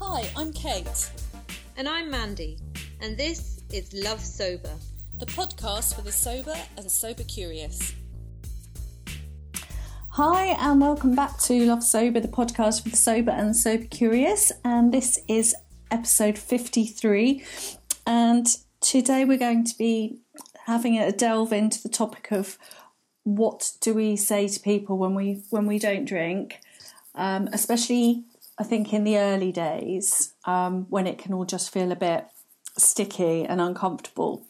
Hi, I'm Kate, And I'm Mandy, and this is Love Sober. the podcast for the sober and sober curious. Hi, and welcome back to Love Sober, the podcast for the sober and sober curious. And this is episode 53. And today we're going to be having a delve into the topic of what do we say to people when we when we don't drink, um, especially I think in the early days um, when it can all just feel a bit sticky and uncomfortable.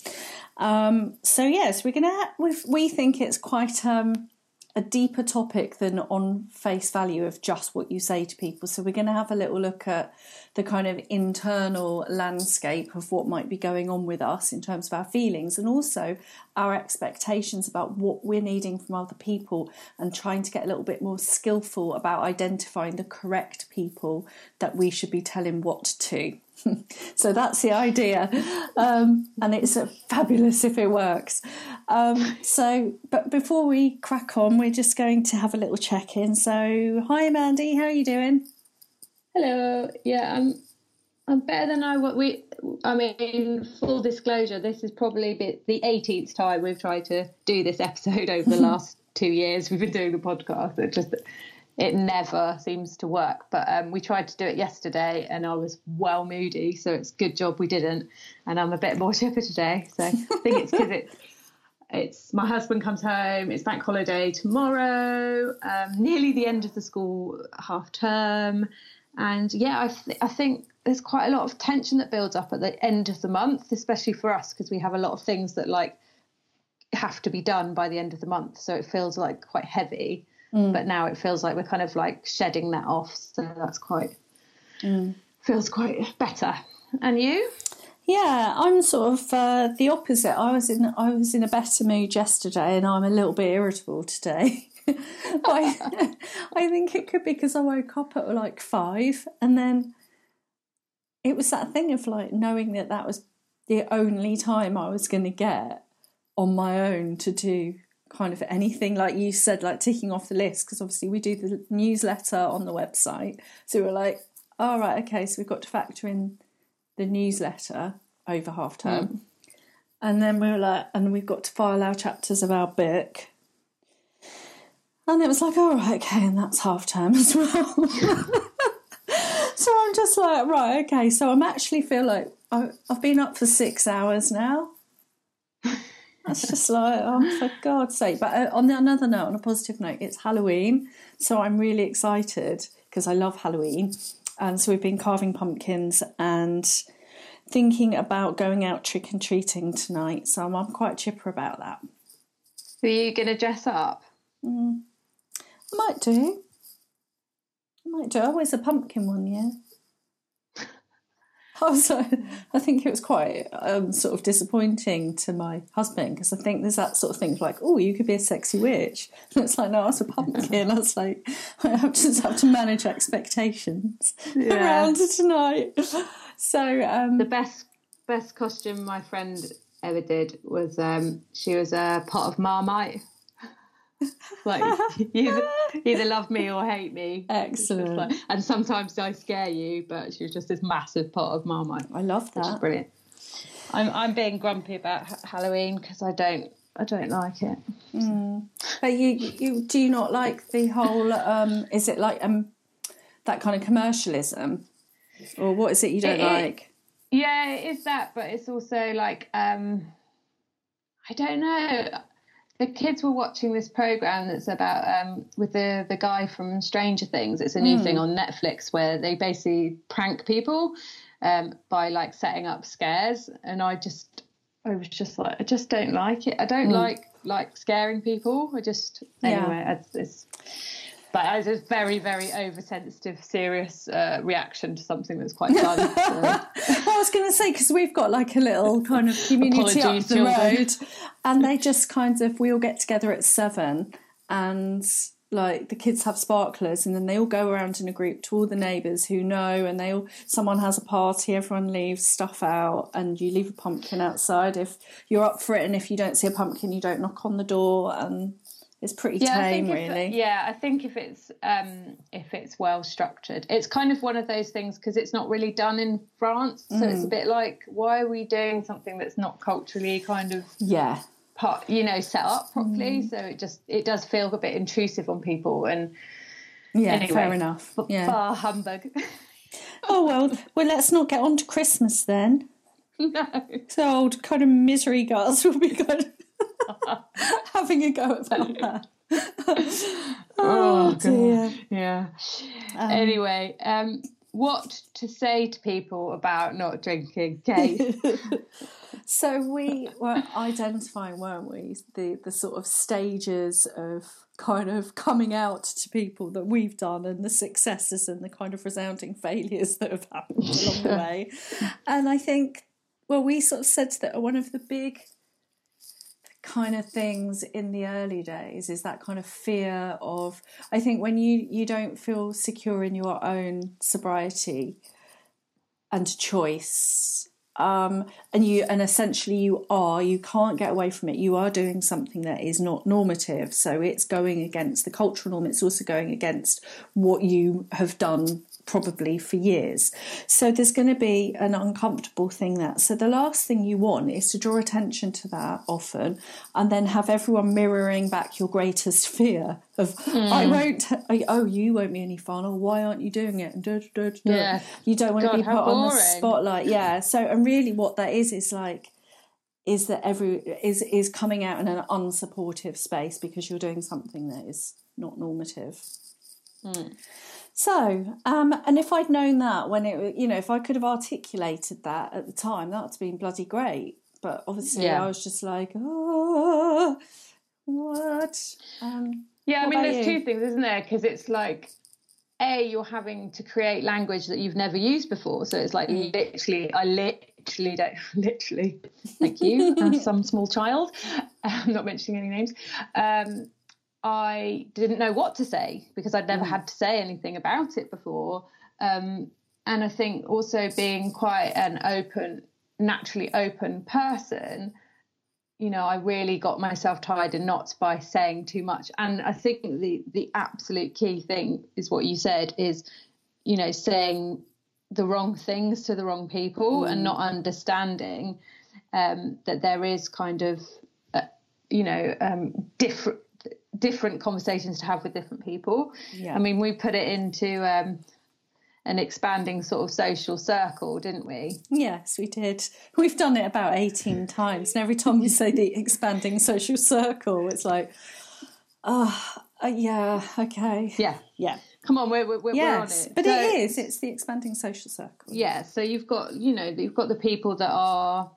Um, so yes, we're gonna. We think it's quite um, a deeper topic than on face value of just what you say to people. So we're going to have a little look at the kind of internal landscape of what might be going on with us in terms of our feelings and also our expectations about what we're needing from other people and trying to get a little bit more skillful about identifying the correct people that we should be telling what to. so that's the idea, um, and it's uh, fabulous if it works. Um, so, but before we crack on, we're just going to have a little check in. So, hi, Mandy, how are you doing? Hello. Yeah, I'm. I'm better than I what we. I mean, full disclosure, this is probably bit the 18th time we've tried to do this episode over the last two years. We've been doing the podcast. It just it never seems to work. But um, we tried to do it yesterday, and I was well moody, so it's good job we didn't. And I'm a bit more chipper today, so I think it's because it's it's my husband comes home. It's bank holiday tomorrow. Um, nearly the end of the school half term, and yeah, I, th- I think there's quite a lot of tension that builds up at the end of the month, especially for us because we have a lot of things that like have to be done by the end of the month. So it feels like quite heavy. But now it feels like we're kind of like shedding that off. So that's quite feels quite better. And you? Yeah, I'm sort of uh, the opposite. I was in I was in a better mood yesterday, and I'm a little bit irritable today. I, I think it could be because I woke up at like five, and then it was that thing of like knowing that that was the only time I was going to get on my own to do kind of anything like you said, like ticking off the list. Because obviously we do the newsletter on the website, so we're like, all right, okay, so we've got to factor in the newsletter over half hmm. term. And then we were like, and we've got to file our chapters of our book. And it was like, all right, okay, and that's half term as well. so I'm just like, right, okay. So I'm actually feel like I, I've been up for six hours now. That's just like, oh, for God's sake. But uh, on another note, on a positive note, it's Halloween. So I'm really excited because I love Halloween. And so we've been carving pumpkins and thinking about going out trick and treating tonight. So I'm, I'm quite chipper about that. Are you going to dress up? I might do. I might do. I was a pumpkin one year. I was, uh, I think it was quite um, sort of disappointing to my husband because I think there's that sort of thing like, oh, you could be a sexy witch. And it's like, no, I was a pumpkin. I was like, I have to just have to manage expectations around tonight. So, um, The best best costume my friend ever did was um, she was a pot of Marmite. like either, either love me or hate me. Excellent. like- and sometimes I scare you, but she was just this massive pot of Marmite. I love that. brilliant. I'm I'm being grumpy about Ha- Halloween because I don't I don't like it. But you, you do you not like the whole? Um, is it like um, that kind of commercialism, or what is it you don't It- it- like? Yeah, it is that, but it's also like um I don't know. The kids were watching this program that's about um with the the guy from Stranger Things. It's a new thing on Netflix where they basically prank people um by like setting up scares and I just I was just like I just don't like it. I don't like like scaring people. I just Yeah. anyway, it's, it's but I was a very, very oversensitive, serious uh, reaction to something that's quite fun. So. I was going to say because we've got like a little kind of community up the children. road, and they just kind of we all get together at seven, and like the kids have sparklers, and then they all go around in a group to all the neighbours who know, and they all someone has a party, everyone leaves stuff out, and you leave a pumpkin outside if you're up for it, and if you don't see a pumpkin, you don't knock on the door, and it's pretty Yeah, tame, really. yeah, I think if it's um, if it's well structured, it's kind of one of those things because it's not really done in France, so it's a Mm. bit like why are we doing something that's not culturally kind of Yeah, part, you know, set up properly? Mm. So it just it does feel a bit intrusive on people and yeah, Anyway, fair enough. Yeah. bar humbug. Oh well, well, let's not get on to Christmas then. no, So old kind of misery girls will be of having a go at that. oh, dear. yeah. anyway, um, what to say to people about not drinking? Kate? So we were identifying, weren't we, the the sort of stages of kind of coming out to people that we've done and the successes and the kind of resounding failures that have happened along the way. And I think, well, we sort of said that one of the big kind of things in the early days is that kind of fear of I think when you you don't feel secure in your own sobriety and choice um, and you and essentially you are you can't get away from it. You are doing something that is not normative. So it's going against the cultural norm. It's also going against what you have done probably for years. So there's going to be an uncomfortable thing there. So the last thing you want is to draw attention to that often and then have everyone mirroring back your greatest fear of i won't oh you won't be any fun or why aren't you doing it? and da, da, da, da. Yeah. you don't want to be put on the spotlight. Yeah. So and really what that is is like is that every is is coming out in an unsupportive space because you're doing something that is not normative. Hmm. So um and if i'd known that when it you know if i could have articulated that at the time that would have been bloody great but obviously Yeah. i was just like oh what um Yeah, I mean, there's you? two things, isn't there? Because it's like, A, you're having to create language that you've never used before. So it's like Mm. literally, I literally don't, literally, thank you, as some small child, I'm not mentioning any names. Um, I didn't know what to say because I'd Mm. never had to say anything about it before. Um, and I think also being quite an open, naturally open person, you know, I really got myself tied in knots by saying too much. And I think the the absolute key thing is what you said is, you know, saying the wrong things to the wrong people and not understanding um, that there is kind of, uh, you know, um, different different conversations to have with different people. Yeah. I mean, we put it into um, an expanding sort of social circle, didn't we? Yes, we did. We've done it about 18 times. And every time we say the expanding social circle, it's like, oh, uh, yeah, okay. Yeah. Yeah. Come on, we're, we're, we're on Yes, it. but So- it is. It's the expanding social circle. yeah so you've got you know you've got the people that are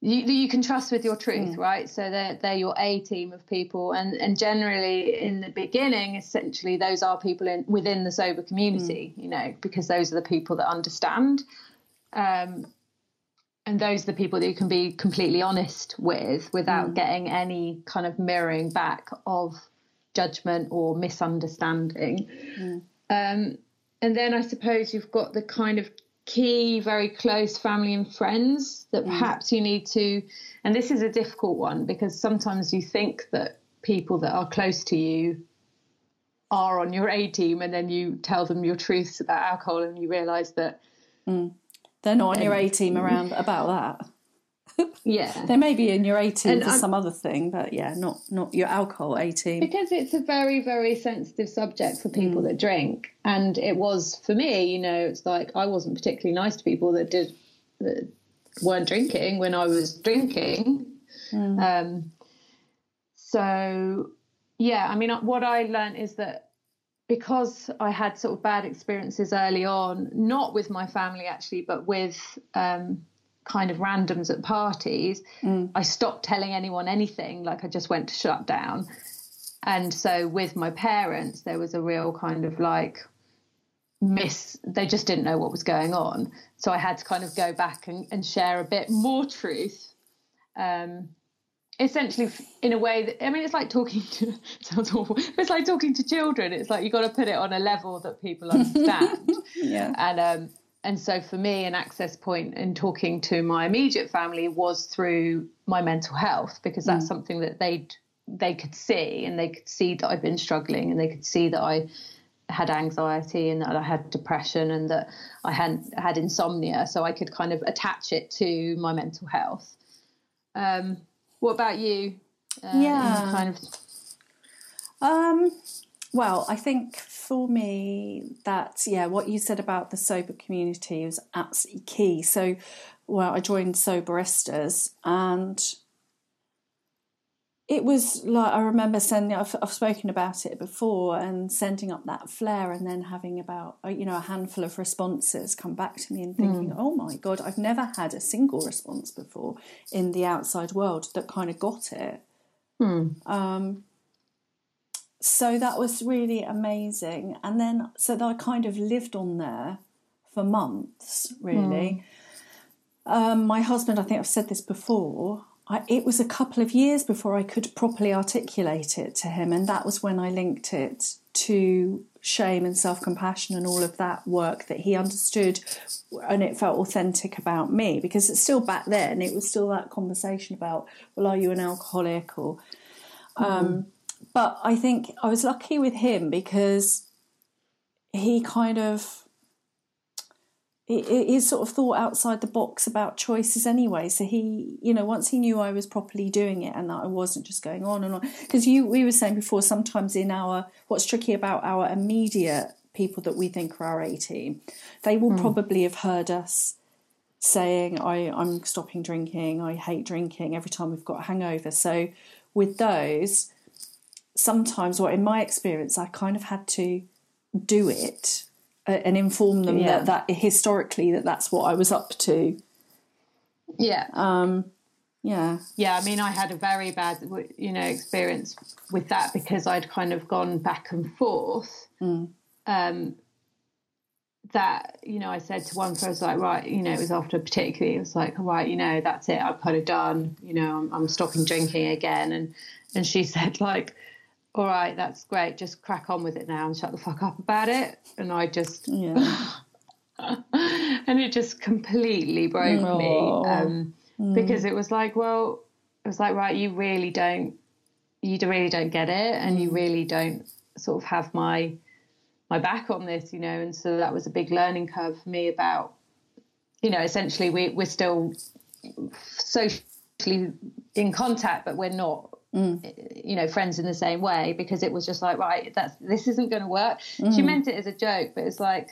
you, you can trust with your truth right? So they're they're your a team of people. And and generally in the beginning essentially those are people in within the sober community you know because those are the people that understand. Um and those are the people that you can be completely honest with without getting any kind of mirroring back of judgment or misunderstanding. Um, and then I suppose you've got the kind of key, very close family and friends that mm. perhaps you need to. And this is a difficult one because sometimes you think that people that are close to you are on your A team, and then you tell them your truths about alcohol, and you realise that, mm. They're not on your A team around about that. Yeah. They may be in your A team And for I'm- some other thing, but yeah, not not your alcohol A team. because it's a very very sensitive subject for people that drink and it was for me you know it's like i wasn't particularly nice to people that did that weren't drinking when i was drinking um so yeah i mean what i learned is that because i had sort of bad experiences early on not with my family actually but with um kind of randoms at parties i stopped telling anyone anything like i just went to shut down. And so with my parents there was a real kind of like miss they just didn't know what was going on. So i had to kind of go back and, and share a bit more truth. Um essentially in a way that i mean it's like talking to sounds awful it's like talking to children. It's like you've got to put it on a level that people understand. Yeah. and um and so for me an access point in talking to my immediate family was through my mental health because that's something that they'd they could see and they could see that I'd been struggling and they could see that I had anxiety and that I had depression and that I had had insomnia, so I could kind of attach it to my mental health. Um, what about you? Uh, yeah, kind of. Um, well, I think for me that yeah, what you said about the sober community was absolutely key. So, well, I joined Soberistas and it was like I remember sending. I've, I've, spoken about it before, and sending up that flare, and then having about uh, you know a handful of responses come back to me, and thinking, mm. "Oh my god, I've never had a single response before in the outside world that kind of got it." Mm. Um, so that was really amazing, and then so I kind of lived on there for months, really. Mm. Um, my husband, I think I've said this before I, it was a couple of years before I could properly articulate it to him, and that was when I linked it to shame and self compassion and all of that work that he understood and it felt authentic about me because it's still back then it was still that conversation about well are you an alcoholic or um, mm. But I think I was lucky with him because he kind of he sort of thought outside the box about choices anyway. So he, you know, once he knew I was properly doing it and that I wasn't just going on and on, because you, we were saying before, sometimes in our, what's tricky about our immediate people that we think are our A team, they will mm. probably have heard us saying, I, I'm stopping drinking, I hate drinking every time we've got a hangover. So with those, sometimes, what in my experience, I kind of had to do it and inform them yeah. that that historically that that's what I was up to. Yeah. Um, yeah. Yeah. I mean, I had a very bad, you know, experience with that because I'd kind of gone back and forth. Mm. Um, that you know, I said to one was like, right, you know, it was after particularly, it was like, right, you know, that's it, I've kind of done. You know, I'm, I'm stopping drinking again, and and she said like all right, that's great. Just crack on with it now and shut the fuck up about it. And I just, yeah. and it just completely broke me um, mm. because it was like, well, it was like, right, you really don't, you really don't get it, and you mm. really don't sort of have my my back on this, you know. And so that was a big learning curve for me about, you know, essentially we we're still socially in contact, but we're not Mm. you know friends in the same way because it was just like right that's this isn't going to work mm. she meant it as a joke but it's like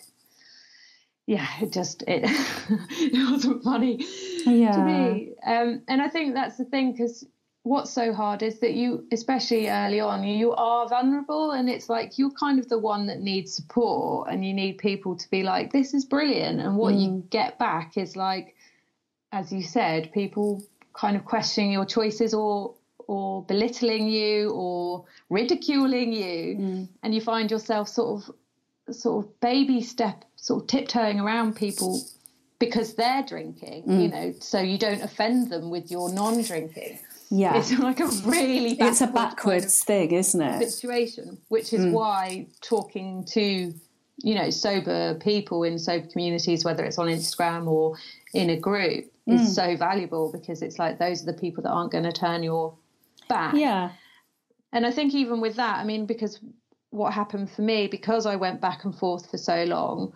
yeah it just it it wasn't funny yeah. to me um, and i think that's the thing because what's so hard is that you especially early on you are vulnerable and it's like you're kind of the one that needs support and you need people to be like this is brilliant and what mm. you get back is like as you said people kind of questioning your choices or or belittling you or ridiculing you mm. and you find yourself sort of sort of baby step sort of tiptoeing around people because they're drinking mm. you know so you don't offend them with your non-drinking yeah it's like a really it's a backwards kind of thing isn't it situation which is mm. why talking to you know sober people in sober communities whether it's on instagram or in a group is mm. so valuable because it's like those are the people that aren't going to turn your back. Yeah. And I think even with that, I mean, because what happened for me, because I went back and forth for so long,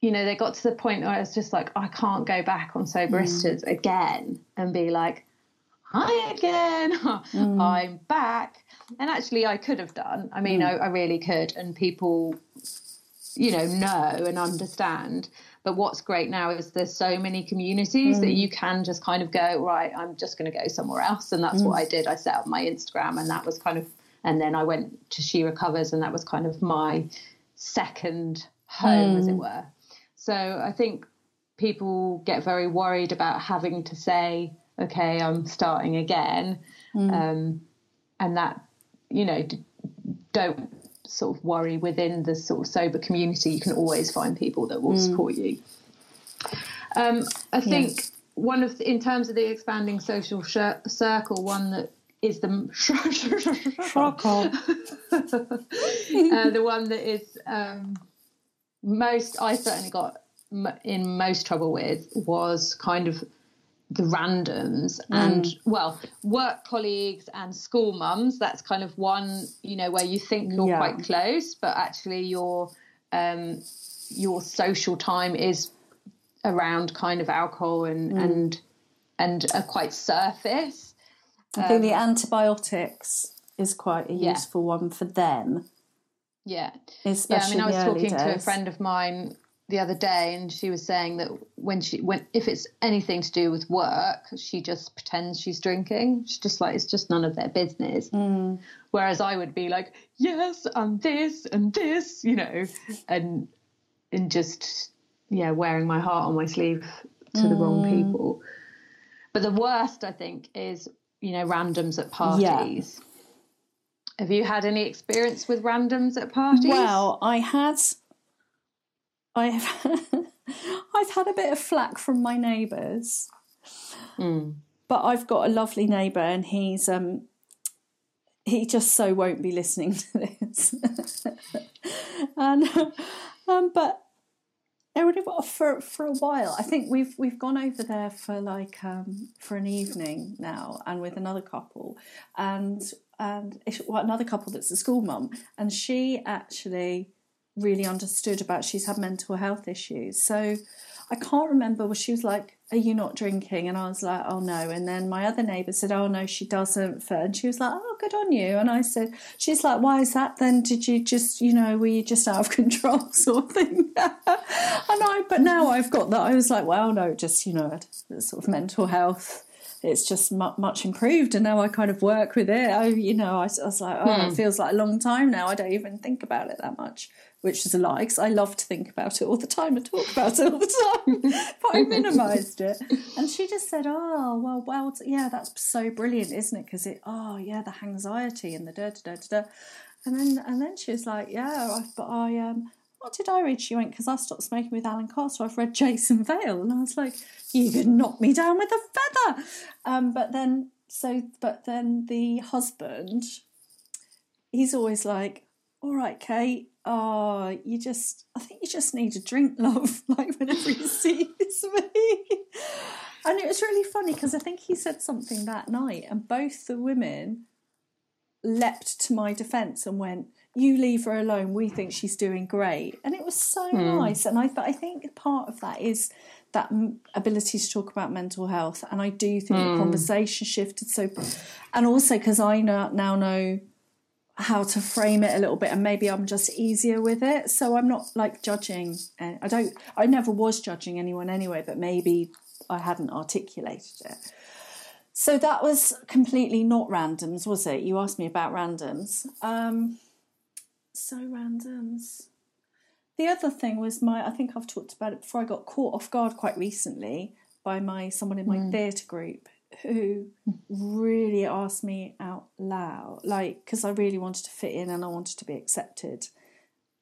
you know, they got to the point where I was just like, I can't go back on Soberistas mm. again and be like, hi again, mm. I'm back. And actually, I could have done. I mean, mm. I, I really could. And people, you know, know and understand. But what's great now is there's so many communities mm. that you can just kind of go, right, I'm just going to go somewhere else. And that's mm. what I did. I set up my Instagram and that was kind of, and then I went to She Recovers and that was kind of my second home, mm. as it mm. were. So I think people get very worried about having to say, okay, I'm starting again. Mm. Um, and that, you know, don't sort of worry within the sort of sober community, you can always find people that will mm. support you. Um, I think yeah. one of, the, in terms of the expanding social sh- circle, one that is the uh, the one that is um, most I certainly got in most trouble with was kind of the randoms and well work colleagues and school mums that's kind of one you know where you think you're Yeah. quite close but actually your um your social time is around kind of alcohol and and and are quite surface. I think the antibiotics is quite a Um, Yeah. useful one for them, yeah. Especially yeah, I mean, I was in the early talking to a friend of mine the other day, and she was saying that when she when if it's anything to do with work, she just pretends she's drinking. She's just like it's just none of their business. Mm. Whereas I would be like, yes, and this and this, you know, and and just yeah, wearing my heart on my sleeve to the wrong Mm. people. But the worst, I think, is you know randoms at parties. Have you had any experience with randoms at parties? Well, I had, I've, I've had a bit of flack from my neighbours, but I've got a lovely neighbour, and he's um, he just so won't be listening to this, and um, but everybody for for a while. I think we've we've gone over there for like um, for an evening now, and with another couple, and and well, another couple that's a school mum, and she actually really understood about she's had mental health issues. So I can't remember. Well, she was like, "Are you not drinking?" And I was like, "Oh no." And then my other neighbour said, "Oh no, she doesn't." And she was like, "Oh, good on you." And I said, "She's like, why is that? Then did you just, you know, were you just out of control, sort of thing?" and I, but now I've got that. I was like, "Well, no, just you know, sort of mental health." It's just mu- much improved, and now I kind of work with it. I, you know, I, I was like, oh, it hmm. feels like a long time now. I don't even think about it that much, which is a lie because I love to think about it all the time and talk about it all the time. but I minimised it, and she just said, "Oh, well, well, yeah, that's so brilliant, isn't it? Because it, oh, yeah, the anxiety and the da da da da." And then, and then she was like, "Yeah, I, but I um." What did I read? She went, because I stopped smoking with Allen Carr, so I've read Jason Vale. And I was like, you could knock me down with a feather. Um, but then, so, but then the husband, he's always like, all right, Kate, oh, you just, I think you just need a drink, love, like whenever he sees me. And it was really funny because I think he said something that night, and both the women leapt to my defence and went, "You leave her alone. We think she's doing great." And it was so hmm. nice. And I, but I think part of that is that m- ability to talk about mental health. And I do think the hmm. conversation shifted so, and also because I now now know how to frame it a little bit and maybe I'm just easier with it. So I'm not like judging uh, I don't I never was judging anyone anyway but maybe I hadn't articulated it. So that was completely not randoms was it? You asked me about randoms. Um so randoms. The other thing was my I think I've talked about it before I got caught off guard quite recently by my someone in my theatre group who really asked me out loud like because I really wanted to fit in and I wanted to be accepted.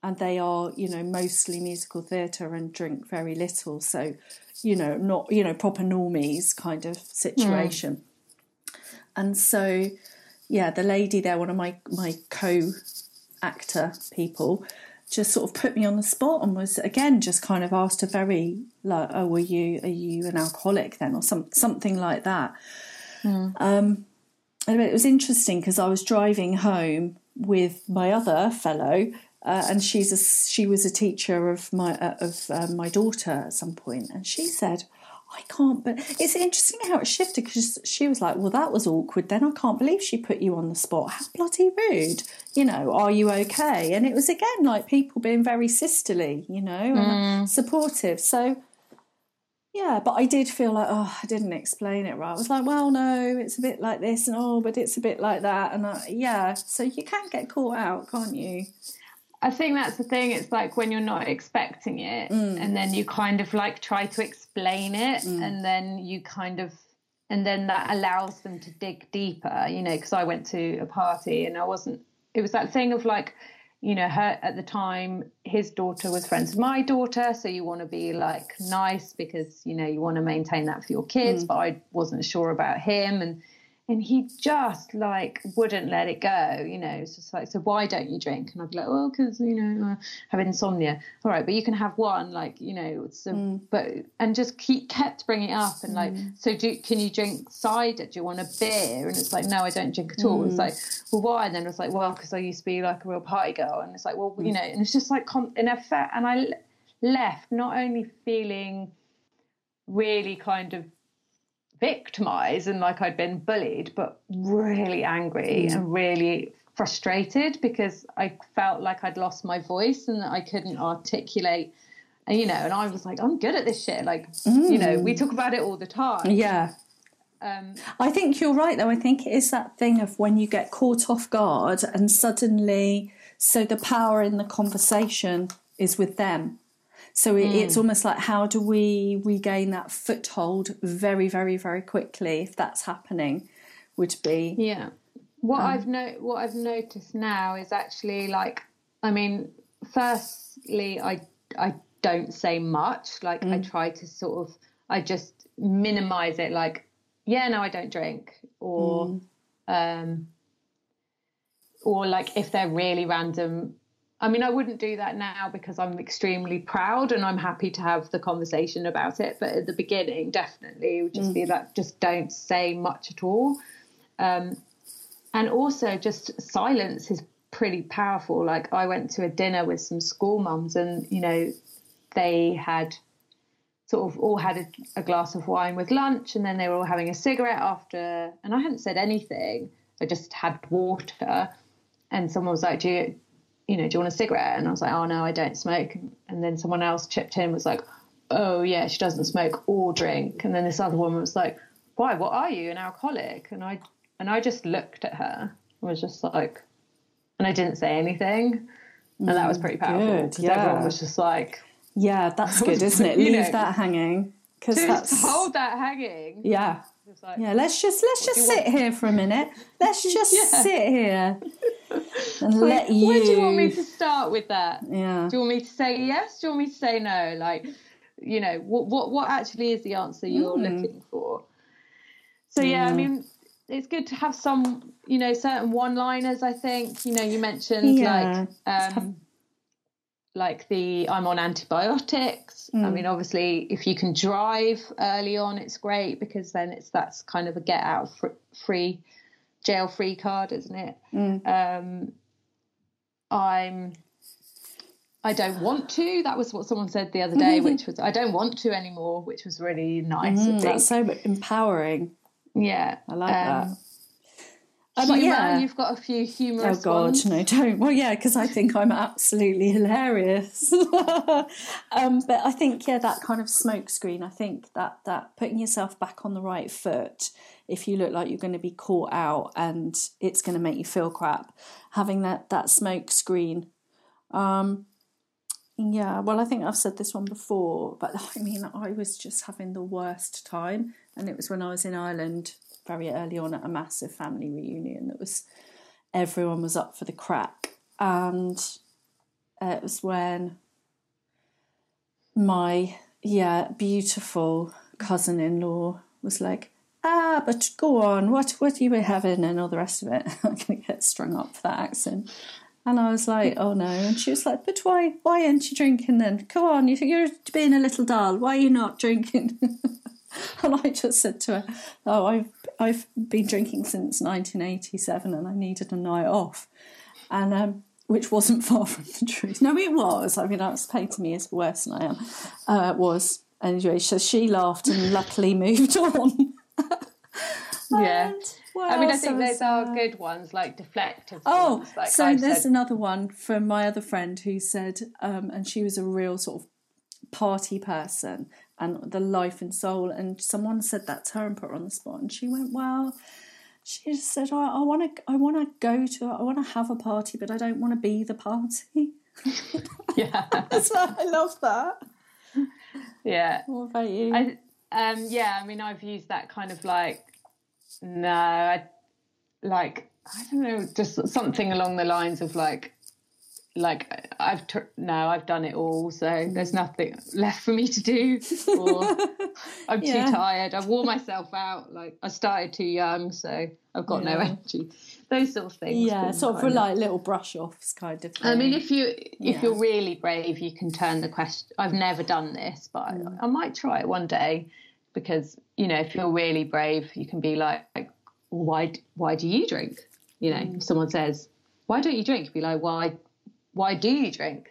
And they are you know mostly musical theatre and drink very little. So you know not you know proper normies kind of situation. And so yeah the lady there one of my my co actor people just sort of put me on the spot and was again just kind of asked a very like oh were you are you an alcoholic then? or some something like that. Um and it was interesting because I was driving home with my other fellow uh, and she's a, she was a teacher of my uh, of uh, my daughter at some point and she said I can't but it's interesting how it shifted because she was like well that was awkward then I can't believe she put you on the spot how bloody rude you know are you okay and it was again like people being very sisterly you know and hmm. supportive so yeah, but I did feel like, oh, I didn't explain it right. I was like, well, no, it's a bit like this, and oh, but it's a bit like that, and I, yeah. So you can get caught out, can't you? I think that's the thing. It's like when you're not expecting it, mm. and then you kind of like try to explain it, mm. and then you kind of, and then that allows them to dig deeper, you know. Because I went to a party and I wasn't. It was that thing of like, you know, her at the time, his daughter was friends with my daughter, so you want to be like nice because you know you want to maintain that for your kids. Mm. But I wasn't sure about him, and and he just like wouldn't let it go. You know, it's just like, so why don't you drink? And I'd be like, well, because you know, I have insomnia. All right, but you can have one, like you know, so, mm. but and just keep kept bringing it up and like, mm. so do can you drink cider? Do you want a beer? And it's like, no, I don't drink at all. Mm. It's like, well, why? And then it's like, well, because I used to be like a real party girl, and it's like, well, you mm. know, and it's just like, in effect, and I left not only feeling really kind of victimized and like I'd been bullied, but really angry mm. and really frustrated because I felt like I'd lost my voice and that I couldn't articulate. And, you know, and I was like, I'm good at this shit. Like, mm. you know, we mm. talk about it all the time. Yeah. Um, I think you're right, though. I think it is that thing of when you get caught off guard and suddenly, so the power in the conversation is with them. So it, mm. it's almost like how do we regain that foothold very, very, very quickly if that's happening? Would be yeah. What um, I've no, what I've noticed now is actually like, I mean, firstly, I I don't say much. Like mm. I try to sort of, I just minimize it. Like, yeah, no, I don't drink, or mm. um, or like if they're really random I mean, I wouldn't do that now because I'm extremely proud and I'm happy to have the conversation about it. But at the beginning, definitely, it would just mm. be like, just don't say much at all. Um, and also, just silence is pretty powerful. Like, I went to a dinner with some school mums, and you know, they had sort of all had a, a glass of wine with lunch, and then they were all having a cigarette after. And I hadn't said anything. I just had water, and someone was like, "Do you?" You know, do you want a cigarette? And I was like, oh no, I don't smoke. And then someone else chipped in was like, oh yeah, she doesn't smoke or drink. And then this other woman was like, why? What are you, an alcoholic? And I and I just looked at her and was just like, and I didn't say anything, and that was mm, pretty powerful because yeah. everyone was just like, yeah, that's good, isn't it? Leave know, that hanging because that's hold that hanging. Yeah. Like, yeah, let's just let's just sit want? here for a minute. Let's just yeah. sit here and let you. Where do you want me to start with that? Yeah. Do you want me to say yes? Do you want me to say no? Like, you know, what what what actually is the answer you're mm. looking for? So yeah, I mean, it's good to have some, you know, certain one-liners. I think, you know, you mentioned yeah. like. Um, like the I'm on antibiotics. Mm. I mean, obviously, if you can drive early on, it's great because then it's that's kind of a get out free jail free card, isn't it? Mm. Um, I'm. I don't want to. That was what someone said the other day, which was I don't want to anymore, which was really nice. Mm, that's so empowering. Yeah, I like um, that. Um, yeah, you've got a few humorous. Oh God, ones. no, don't. Well, yeah, because I think I'm absolutely hilarious. um, but I think yeah, that kind of smokescreen. I think that that putting yourself back on the right foot. If you look like you're going to be caught out and it's going to make you feel crap, having that that smoke screen. Um, yeah, well, I think I've said this one before, but I mean, I was just having the worst time, and it was when I was in Ireland very early on at a massive family reunion that was everyone was up for the crack, and it was when my yeah beautiful cousin-in-law was like ah but go on what what are you having and all the rest of it i'm gonna get strung up for that accent and I was like, oh no. And she was like, but why, why aren't you drinking then? Come on, you're being a little dull. Why are you not drinking? and I just said to her, oh, I've I've been drinking since 1987 and I needed a night off. And um, which wasn't far from the truth. No, it was. I mean, I was painting me as worse than I am. Uh, was anyway. So she laughed and luckily moved on. yeah. I mean, I think those are good ones, like deflective. Oh, ones, like so I've there's said. another one from my other friend who said, um, and she was a real sort of party person, and the life and soul. And someone said that to her and put her on the spot, and she went, "Well." She just said, "I want to, I want to go to, I want to have a party, but I don't want to be the party." yeah, so I love that. Yeah. What about you? I, um, yeah, I mean, I've used that kind of like, no, I, like I don't know, just something along the lines of like, like I've t- no, I've done it all, so there's mm-hmm. nothing left for me to do. Or I'm Yeah. too tired. I've wore myself out. Like I started too young, so I've got no energy. Those sort of things. Yeah, sort of like little brush offs kind of thing. I mean, if you if Yeah. you're really brave, you can turn the question. I've never done this, but I, mm. I might try it one day because you know, if you're really brave, you can be like, why why do you drink? You know, if someone says, why don't you drink? Be like, why why do you drink?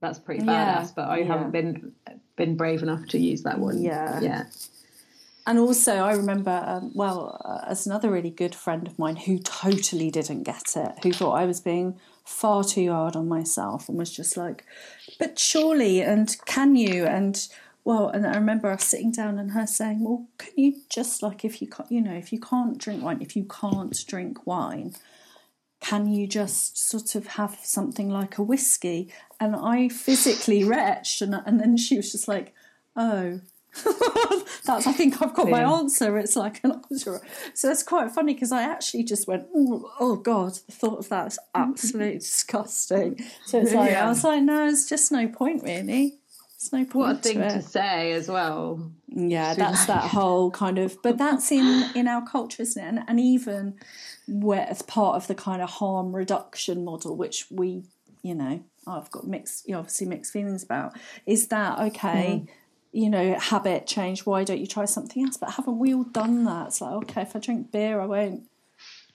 That's pretty Yeah, badass, but I yeah. haven't been been brave enough to use that one. Yeah. yeah, And also, I remember, um, well, uh, as another really good friend of mine who totally didn't get it, who thought I was being far too hard on myself and was just like, but surely, and can you? And well, and I remember us sitting down and her saying, well, can you just like, if you can't, you know, if you can't drink wine, if you can't drink wine, can you just sort of have something like a whiskey? And I physically retched, and, and then she was just like, oh. That's. I think I've got my answer. It's like an answer. So it's quite funny because I actually just went, oh, oh god, the thought of that is absolutely disgusting. So it's like I was like, no, there's just no point really. No point. what a thing to, to say as well. Yeah, that's that whole kind of, but that's in in our culture, isn't it? And, and even where as part of the kind of harm reduction model, which we, you know, I've got mixed, you know, obviously mixed feelings about. Is that okay? Mm. You know, habit change. Why don't you try something else? But haven't we all done that? It's like, okay, if I drink beer, I won't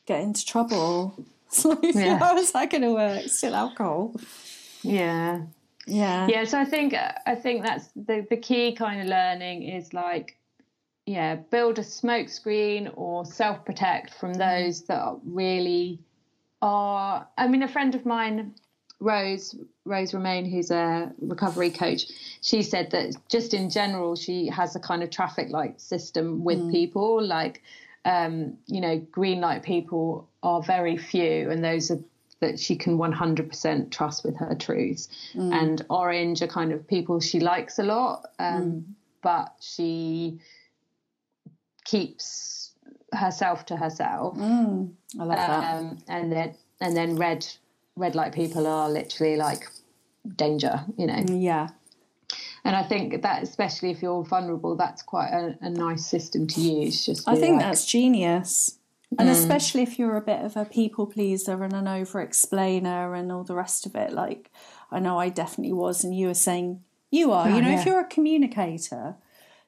get into trouble. It's like, Yeah. how is that going to work? Still alcohol. Yeah. Yeah. yeah so i think uh, i think that's the the key kind of learning is like yeah build a smoke screen or self protect from mm-hmm. those that are really are i mean a friend of mine rose rose remain who's a recovery coach she said that just in general she has a kind of traffic light system with mm. people like um you know green light people are very few and those are that she can 100% trust with her truths. And orange are kind of people she likes a lot, um, but she keeps herself to herself. I love that. Um, and then and then red red light people are literally like danger, you know. Yeah. And I think that especially if you're vulnerable, that's quite a, a nice system to use. Just I think like- that's genius. And hmm. especially if you're a bit of a people pleaser and an over explainer and all the rest of it. Like, I know I definitely was, and you were saying you are. you ah, know, if you're a communicator,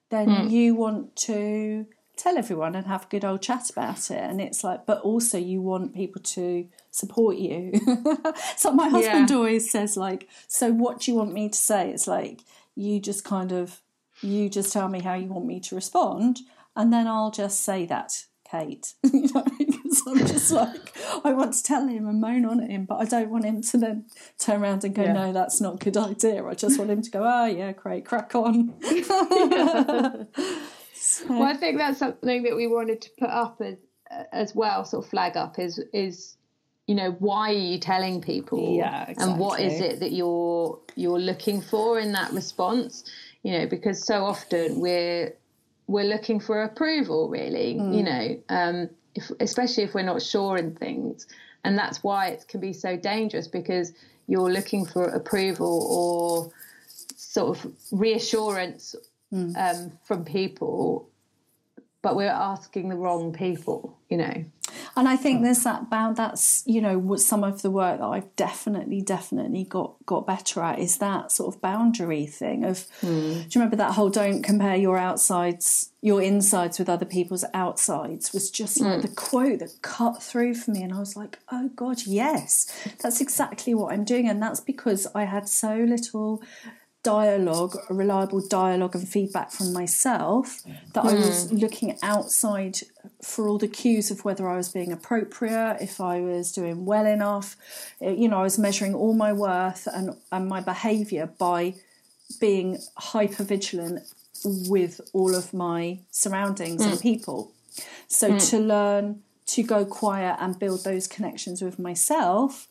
then hmm. you want to tell everyone and have a good old chat about it. And it's like, but also you want people to support you. so my husband Yeah. always says, like, so what do you want me to say? It's like, you just kind of, you just tell me how you want me to respond, and then I'll just say that, Kate. you know, because I'm just like, I want to tell him and moan on at him, but I don't want him to then turn around and go, Yeah. no, that's not a good idea. I just want him to go, oh, yeah, great, crack on. Well, I think that's something that we wanted to put up as as well, sort of flag up is is you know why are you telling people Yeah, and what is it that you're you're looking for in that response you know because so often we're we're looking for approval really you Mm. know um if, especially if we're not sure in things and that's why it can be so dangerous because you're looking for approval or sort of reassurance Mm. um, from people, but we're asking the wrong people, you know. And I think there's that bound. That's you know some of the work that I've definitely, definitely got got better at is that sort of boundary thing. Of hmm. do you remember that whole "don't compare your outsides, your insides with other people's outsides" was just like hmm. the quote that cut through for me, and I was like, oh god, yes, that's exactly what I'm doing, and that's because I had so little dialogue, a reliable dialogue and feedback from myself that I was mm. looking outside for all the cues of whether I was being appropriate, if I was doing well enough. Uh, You know, I was measuring all my worth and, and my behaviour by being hyper vigilant with all of my surroundings and mm. people. So mm. to learn to go quiet and build those connections with myself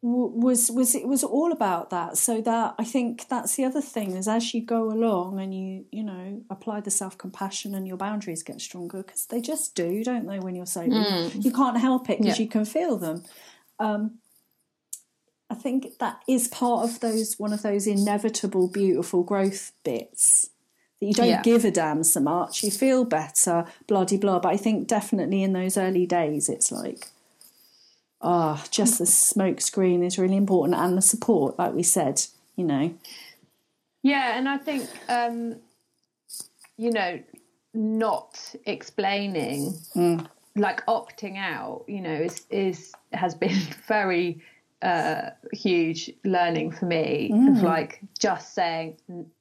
was was it was all about that so that i think that's the other thing is as you go along and you you know apply the self-compassion and your boundaries get stronger because they just do don't they when you're sober you can't help it because Yeah. you can feel them um, I think that is part of those one of those inevitable, beautiful growth bits that you don't Yeah. give a damn so much. You feel better, bloody blah. But I think definitely in those early days, it's like, ah, just the smoke screen is really important and the support, like we said, you know. Yeah, and I think um, you know, not explaining, like opting out, you know, is is has been very uh, huge learning for me. Of like just saying,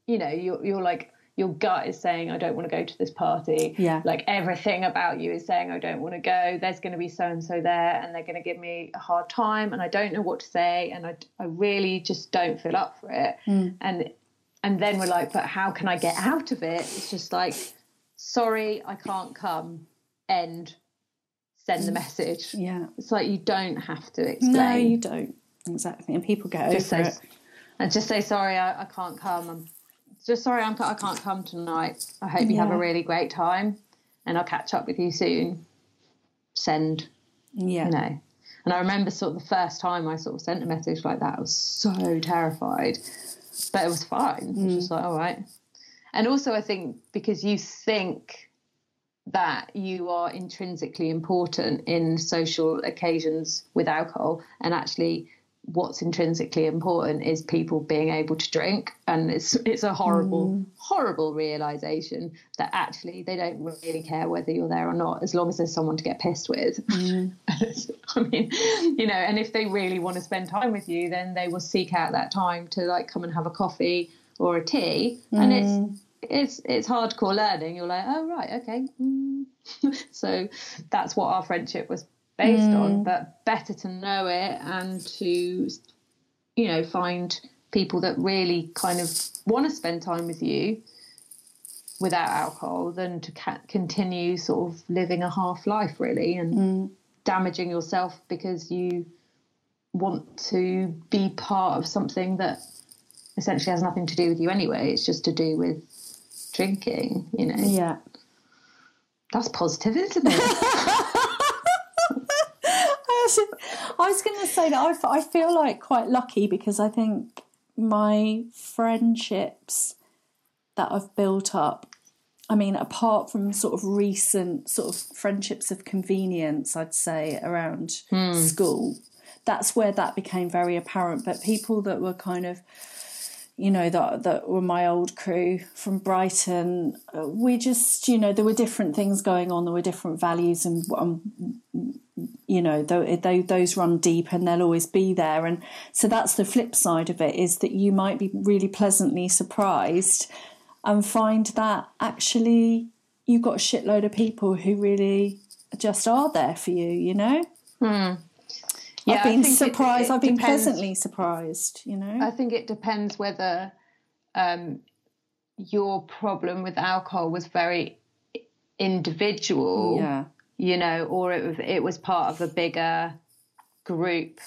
you know, you're you're like your gut is saying, I don't want to go to this party. Yeah. Like everything about you is saying, I don't want to go. There's going to be so and so there, and they're going to give me a hard time, and I don't know what to say, and I, I really just don't feel up for it. Hmm. And and then we're like, but how can I get out of it? It's just like, sorry, I can't come. End. Send the message. Yeah. It's like you don't have to explain. No, you don't. Exactly. And people get just over say, it. and just say sorry, I, I can't come. I'm just sorry, I'm, I can't come tonight. I hope you have a really great time, and I'll catch up with you soon. Send, Yeah. you know. And I remember sort of the first time I sort of sent a message like that, I was so terrified, but it was fine. It was just mm. like, all right. And also, I think because you think that you are intrinsically important in social occasions with alcohol, and actually, what's intrinsically important is people being able to drink, and it's it's a horrible, mm. horrible realization that actually they don't really care whether you're there or not, as long as there's someone to get pissed with. Mm. I mean, you know, and if they really want to spend time with you, then they will seek out that time to like come and have a coffee or a tea, and it's mm. it's it's hardcore learning. You're like, oh right, okay. Mm. so that's what our friendship was based on. Mm. But better to know it and to, you know, find people that really kind of want to spend time with you without alcohol than to ca- continue sort of living a half life really and mm. damaging yourself because you want to be part of something that essentially has nothing to do with you anyway. It's just to do with drinking, you know. Yeah. That's positive, isn't it? I was going to say that I, I feel like quite lucky because I think my friendships that I've built up, I mean, apart from sort of recent sort of friendships of convenience, I'd say around school, that's where that became very apparent. But people that were kind of you know that that were my old crew from Brighton. uh, We just, you know, there were different things going on. There were different values, and um, you know, tho- those run deep, and they'll always be there. And so that's the flip side of it: is that you might be really pleasantly surprised and find that actually you've got a shitload of people who really just are there for you. You know. Yeah, I've been think it- surprised. it I've been depends. pleasantly surprised. You know. I think it depends whether um, your problem with alcohol was very individual, yeah. You know, or it was it was part of a bigger group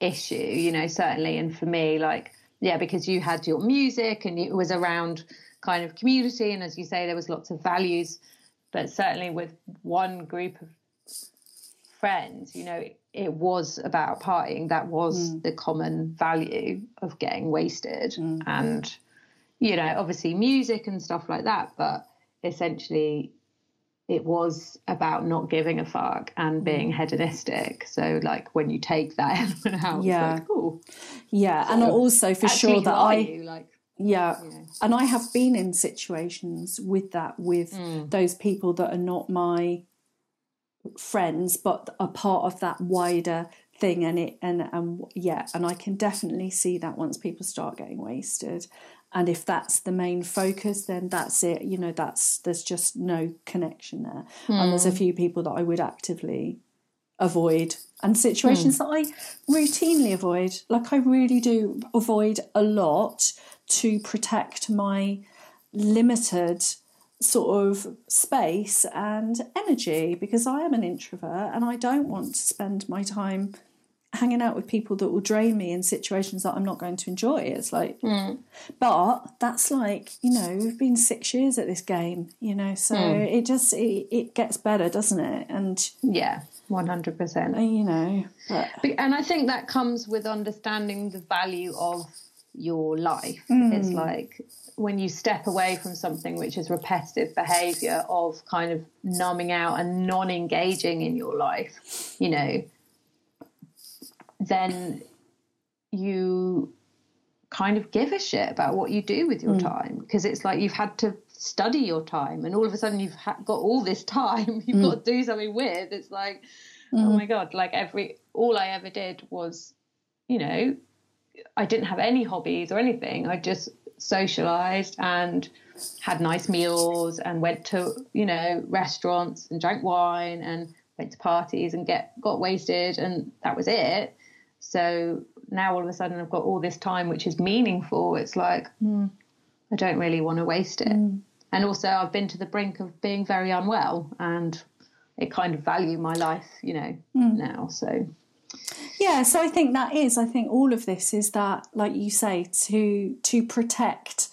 issue, you know, certainly. And for me, like, yeah, because you had your music and it was around kind of community, and as you say, there was lots of values, but certainly with one group of friends, you know, it, it was about partying. That was mm. the common value of getting wasted. Mm. And, you know, obviously music and stuff like that, but essentially it was about not giving a fuck and being hedonistic. So, like, when you take that element out, Yeah. it's like, oh, Yeah, and also for sure that I you? Like, yeah, know. and I have been in situations with that with Mm. those people that are not my friends, but are part of that wider thing. And it and and yeah, and I can definitely see that once people start getting wasted, and if that's the main focus, then that's it. You know, that's there's just no connection there. And there's a hmm. few people that I would actively avoid and situations hmm. that I routinely avoid. Like I really do avoid a lot to protect my limited sort of space and energy because I am an introvert and I don't want to spend my time hanging out with people that will drain me in situations that I'm not going to enjoy. It's like, mm. but that's like, you know, we've been six years at this game, you know, so mm. it just, it, it gets better, doesn't it? And, Yeah, one hundred percent. Uh, you know, but And I think that comes with understanding the value of your life. Mm. It's like when you step away from something which is repetitive behavior of kind of numbing out and non engaging in your life, you know, then you kind of give a shit about what you do with your hmm. time because it's like you've had to study your time and all of a sudden you've ha- got all this time you've hmm. got to do something with it's like oh hmm. my god like every all i ever did was you know i didn't have any hobbies or anything i just socialized and had nice meals and went to you know restaurants and drank wine and went to parties and get got wasted and that was it so now all of a sudden I've got all this time which is meaningful. It's like hmm. I don't really want to waste it. Hmm. And also I've been to the brink of being very unwell and it kind of value my life, you know, hmm. now. So Yeah, so I think that is. I think all of this is that, like you say, to to protect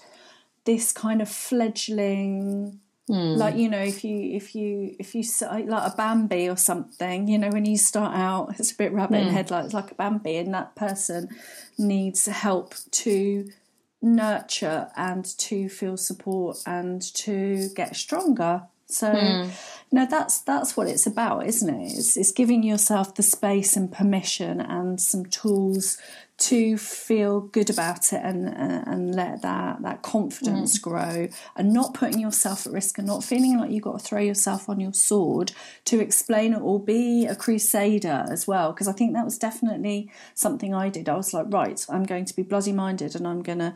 this kind of fledgling. Hmm. Like you know, if you if you if you like a Bambi or something, you know, when you start out, it's a bit rabbit in hmm. headlights, like a Bambi, and that person needs help to nurture and to feel support and to get stronger. So, hmm. you know, that's that's what it's about, isn't it? It's, it's giving yourself the space and permission and some tools to feel good about it and uh, and let that that confidence grow. And not putting yourself at risk and not feeling like you've got to throw yourself on your sword to explain it or be a crusader as well. Because I think that was definitely something I did. I was like, right, I'm going to be bloody minded and I'm going to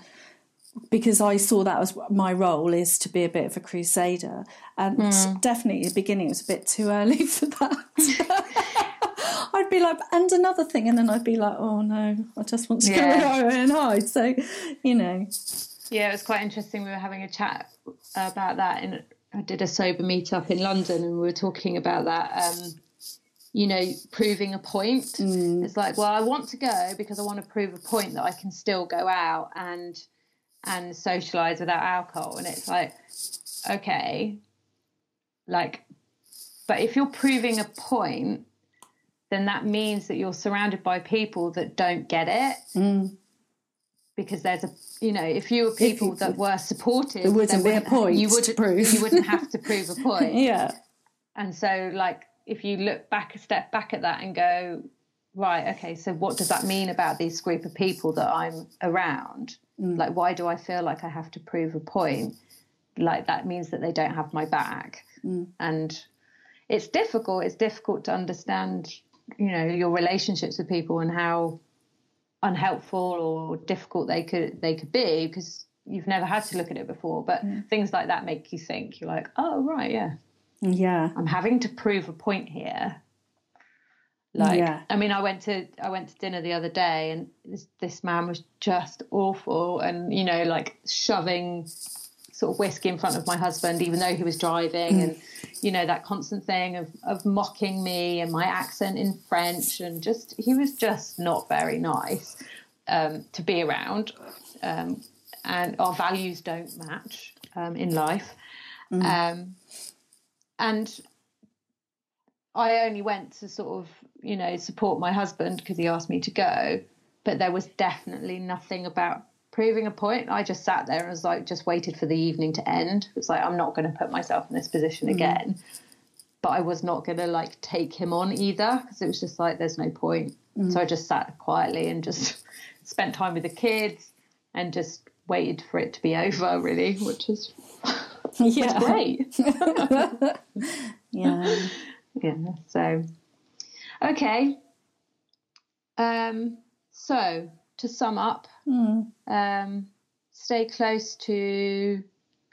because I saw that as my role is to be a bit of a crusader, and definitely at the beginning it was a bit too early for that. I'd be like, and another thing, and then I'd be like, oh no, I just want to Yeah. go and hide. So, you know, yeah, it was quite interesting. We were having a chat about that and I did a sober meetup in London and we were talking about that. Um, you know, proving a point. It's like, well, I want to go because I want to prove a point that I can still go out and and socialize without alcohol. And it's like, okay, like, but if you're proving a point, then that means that you're surrounded by people that don't get it. Mm. Because there's a, you know, if you were people that were supportive, There wouldn't be a point You wouldn't, prove. you wouldn't have to prove a point. yeah, And so, like, if you look back a step back at that and go, right, okay, so what does that mean about this group of people that I'm around? Mm. Like, why do I feel like I have to prove a point? Like, that means that they don't have my back. Mm. And it's difficult. It's difficult to understand, you know, your relationships with people and how unhelpful or difficult they could they could be because you've never had to look at it before. But mm. things like that make you think. You're like, oh, right, yeah. yeah, I'm having to prove a point here. Like, Yeah. I mean, I went to I went to dinner the other day, and this this man was just awful, and you know, like shoving sort of whiskey in front of my husband, even though he was driving, and you know that constant thing of of mocking me and my accent in French, and just he was just not very nice um, to be around, um, and our values don't match um, in life. Um, and I only went to sort of, you know, support my husband because he asked me to go, but there was definitely nothing about proving a point. I just sat there and was like, just waited for the evening to end. It's like, I'm not going to put myself in this position again. But I was not going to like take him on either because it was just like, there's no point. So I just sat quietly and just spent time with the kids and just waited for it to be over, really, which is yeah, great. yeah. yeah so okay um so to sum up um stay close to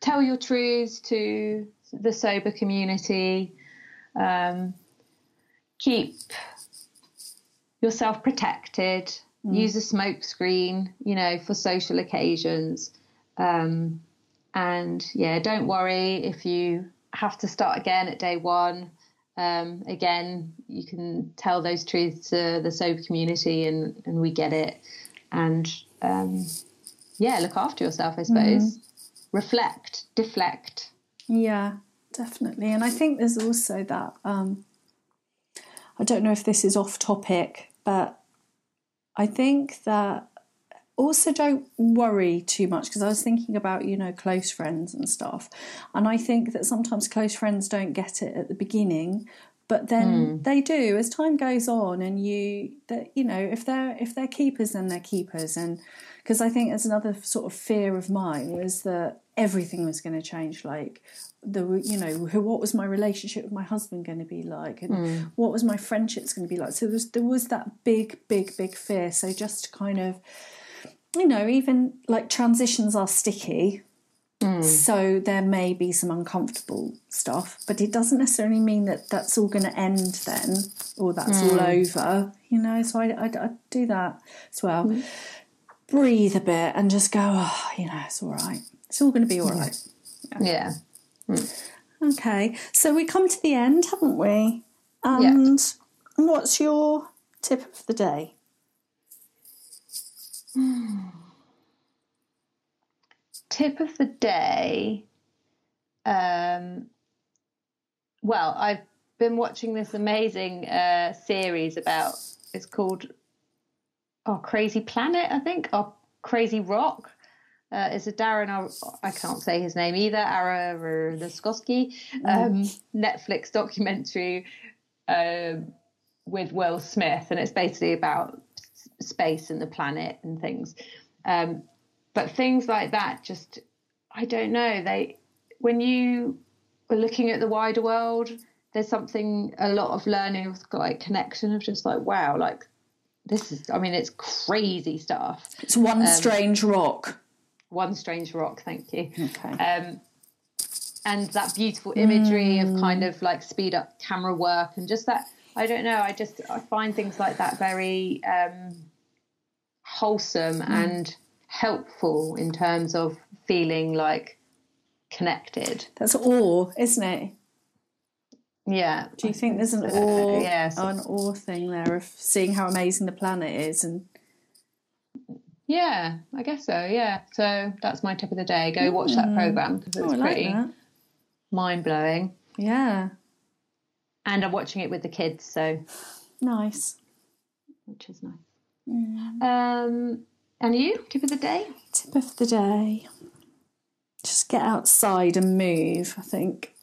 tell your truths to the sober community um keep yourself protected use a smoke screen you know for social occasions. Um and yeah don't worry if you have to start again at day one. Um, again, you can tell those truths to the sober community, and and we get it. And um, yeah, look after yourself, I suppose. Reflect, deflect. Yeah, definitely. And I think there's also that. Um, I don't know if this is off topic, but I think that also don't worry too much because I was thinking about, you know, close friends and stuff. And I think that sometimes close friends don't get it at the beginning, but then hmm. they do as time goes on and you that you know, if they're if they're keepers then they're keepers. And because I think it's another sort of fear of mine was that everything was going to change like the you know who what was my relationship with my husband going to be like? And hmm. what was my friendships going to be like? So there was, there was that big big big fear. So just kind of you know even like transitions are sticky Mm. so there may be some uncomfortable stuff but it doesn't necessarily mean that that's all going to end then or that's all mm. over you know? So I, I, I do that as well. Mm. Breathe a bit and just go oh you know it's all right. It's all going to be all right. Yeah. Okay, so we come to the end, haven't we? And what's your tip of the day? Hmm. Tip of the day. Um, well, I've been watching this amazing uh, series about. It's called Our Crazy Planet, I think, Our Crazy Rock. Uh, it's a Darren, I can't say his name either, Aronofsky, um, Netflix documentary um, with Will Smith, and it's basically about space and the planet and things. Um, but things like that, just I don't know. They when you are looking at the wider world, there's something a lot of learning of like connection of just like wow, like this is. I mean, it's crazy stuff. It's one strange rock. One strange rock, thank you. Okay. Um, and that beautiful imagery of kind of like speed up camera work and just that. I don't know. I just I find things like that very um, wholesome and helpful in terms of feeling like connected. That's awe, isn't it? Yeah. Do you think there's an Uh, awe, yes. an awe thing there of seeing how amazing the planet is? And Yeah, I guess so. Yeah. So that's my tip of the day. Go watch that program because it's oh, like pretty that. mind blowing. Yeah, And I'm watching it with the kids, so nice. which is nice. Um, and you, tip of the day? Tip of the day: just get outside and move. I think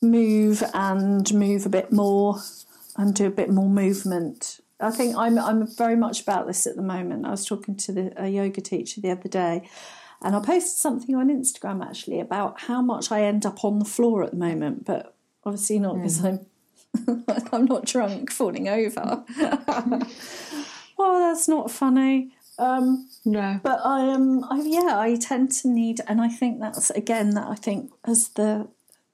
move and move a bit more and do a bit more movement. I think I'm I'm very much about this at the moment. I was talking to the, a yoga teacher the other day, and I posted something on Instagram actually about how much I end up on the floor at the moment, but obviously not hmm. because I'm I'm not drunk falling over. oh, that's not funny. Um, No. but I am, I, yeah, I tend to need, and I think that's again that I think as the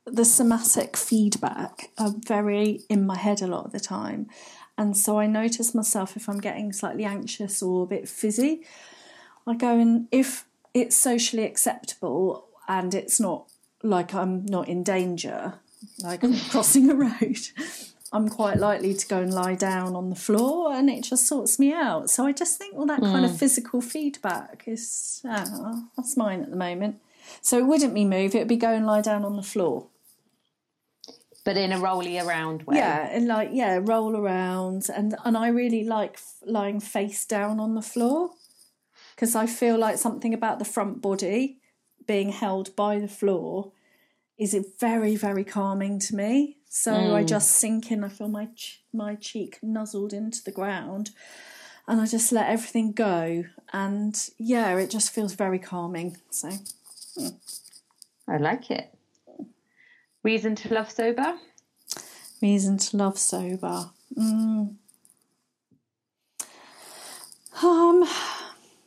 the somatic feedback are very in my head a lot of the time, and so I notice myself if I'm getting slightly anxious or a bit fizzy, I go and if it's socially acceptable and it's not like I'm not in danger, like I'm crossing a road. I'm quite likely to go and lie down on the floor and it just sorts me out. So I just think all that kind of physical feedback is ah, that's mine at the moment. So it wouldn't be move, it would be go and lie down on the floor. But in a rolly around way. Yeah, and like yeah, roll around and and I really like f- lying face down on the floor because I feel like something about the front body being held by the floor is it very very calming to me. So I just sink in. I feel my ch- my cheek nuzzled into the ground, and I just let everything go. And yeah, it just feels very calming. So I like it. Reason to love sober? reason to love sober. Mm. Um,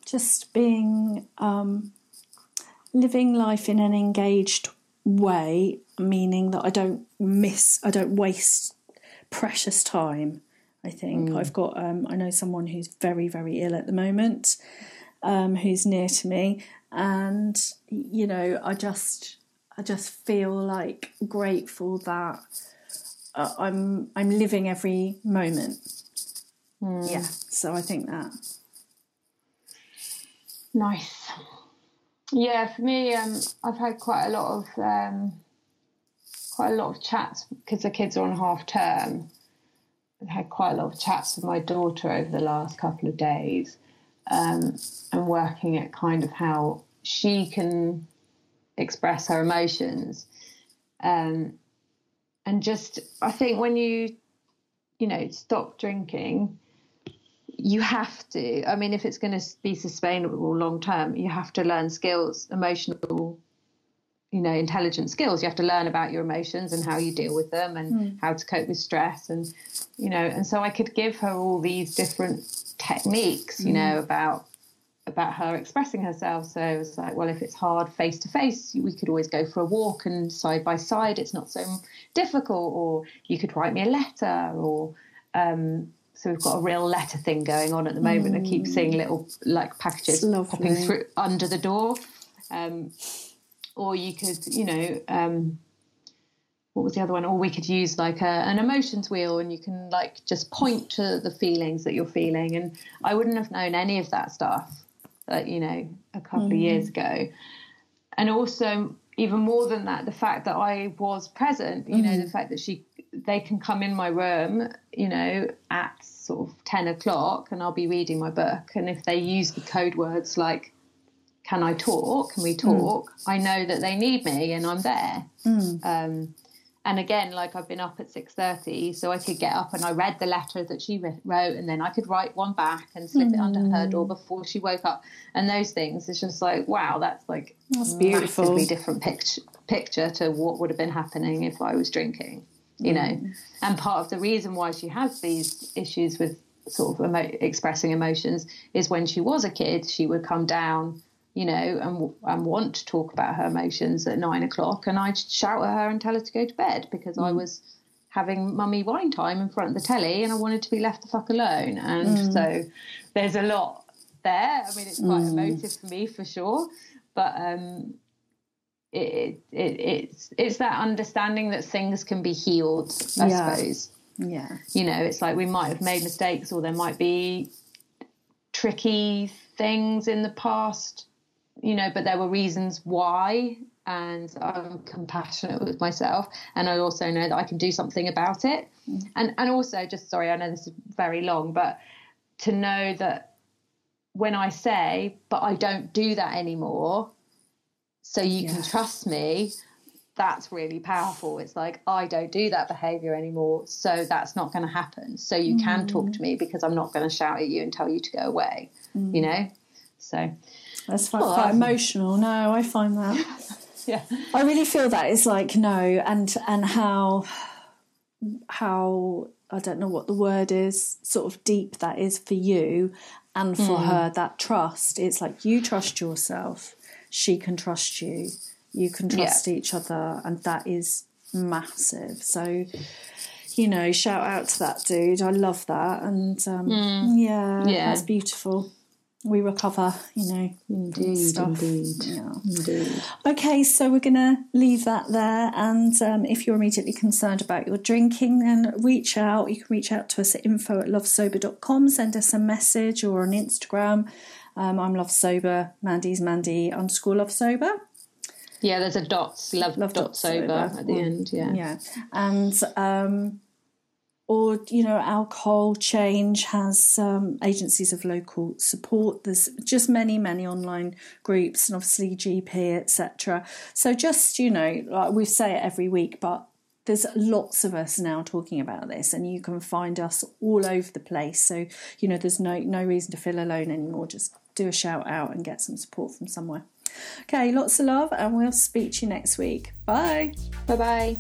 just being um, living life in an engaged way, meaning that I don't miss, I don't waste precious time. I think I've got. Um, I know someone who's very, very ill at the moment, um, who's near to me, and you know, I just, I just feel like grateful that uh, I'm I'm living every moment. Yeah, so I think that. Nice. Yeah, for me, um, I've had quite a lot of um, quite a lot of chats because the kids are on half term. I've had quite a lot of chats with my daughter over the last couple of days, um, and working at kind of how she can express her emotions, um, and just I think when you, you know, stop drinking you have to i mean if it's going to be sustainable long term you have to learn skills emotional you know intelligent skills you have to learn about your emotions and how you deal with them and mm. how to cope with stress and you know and so i could give her all these different techniques you mm. know about about her expressing herself so it was like well if it's hard face to face we could always go for a walk and side by side it's not so difficult or you could write me a letter or um, so we've got a real letter thing going on at the moment. Mm. I keep seeing mm. little like packages popping through under the door. Um, or you could, you know, um, what was the other one? Or we could use like a, an emotions wheel, and you can like just point to the feelings that you're feeling. And I wouldn't have known any of that stuff, uh, you know, a couple mm. of years ago. And also, even more than that, the fact that I was present, you mm. know, the fact that she they can come in my room, you know, at sort of 10 o'clock and I'll be reading my book. And if they use the code words like, can I talk? Can we mm. talk? Mm. I know that they need me and I'm there. Mm. Um, and again, like I've been up at 6.30, so I could get up and I read the letter that she wrote and then I could write one back and slip mm. it under her door mm. before she woke up. And those things, it's just like, wow, that's like that's beautiful. massively different picture, picture to what would have been happening if I was drinking you know mm. and part of the reason why she has these issues with sort of emo- expressing emotions is when she was a kid she would come down you know and, and want to talk about her emotions at nine o'clock and i'd shout at her and tell her to go to bed because mm. i was having mummy wine time in front of the telly and i wanted to be left the fuck alone and mm. so there's a lot there i mean it's quite mm. emotive for me for sure but um it, it, it's it's that understanding that things can be healed i yeah. suppose yeah you know it's like we might have made mistakes or there might be tricky things in the past you know but there were reasons why and i'm compassionate with myself and i also know that i can do something about it mm. and and also just sorry i know this is very long but to know that when i say but i don't do that anymore so you yeah. can trust me that's really powerful it's like i don't do that behavior anymore so that's not going to happen so you mm. can talk to me because i'm not going to shout at you and tell you to go away mm. you know so that's quite, quite emotional no i find that yeah i really feel that it's like no and and how how i don't know what the word is sort of deep that is for you and for mm. her that trust it's like you trust yourself she can trust you, you can trust yeah. each other, and that is massive. So, you know, shout out to that dude. I love that, and um, mm. yeah, yeah, that's beautiful. We recover, you know, indeed, stuff. indeed, yeah. indeed. Okay, so we're going to leave that there. And um, if you're immediately concerned about your drinking, then reach out. You can reach out to us at info at lovesober.com, send us a message or on Instagram. Um, I'm Love Sober. Mandy's Mandy underscore Love Sober. Yeah, there's a dots, love, love dot, dot sober, sober, at the end. Yeah, yeah, and um, or you know, alcohol change has um, agencies of local support. There's just many, many online groups, and obviously GP, etc. So just you know, like we say it every week, but there's lots of us now talking about this and you can find us all over the place so you know there's no no reason to feel alone anymore just do a shout out and get some support from somewhere. Okay, lots of love, and we'll speak to you next week. Bye. Bye bye.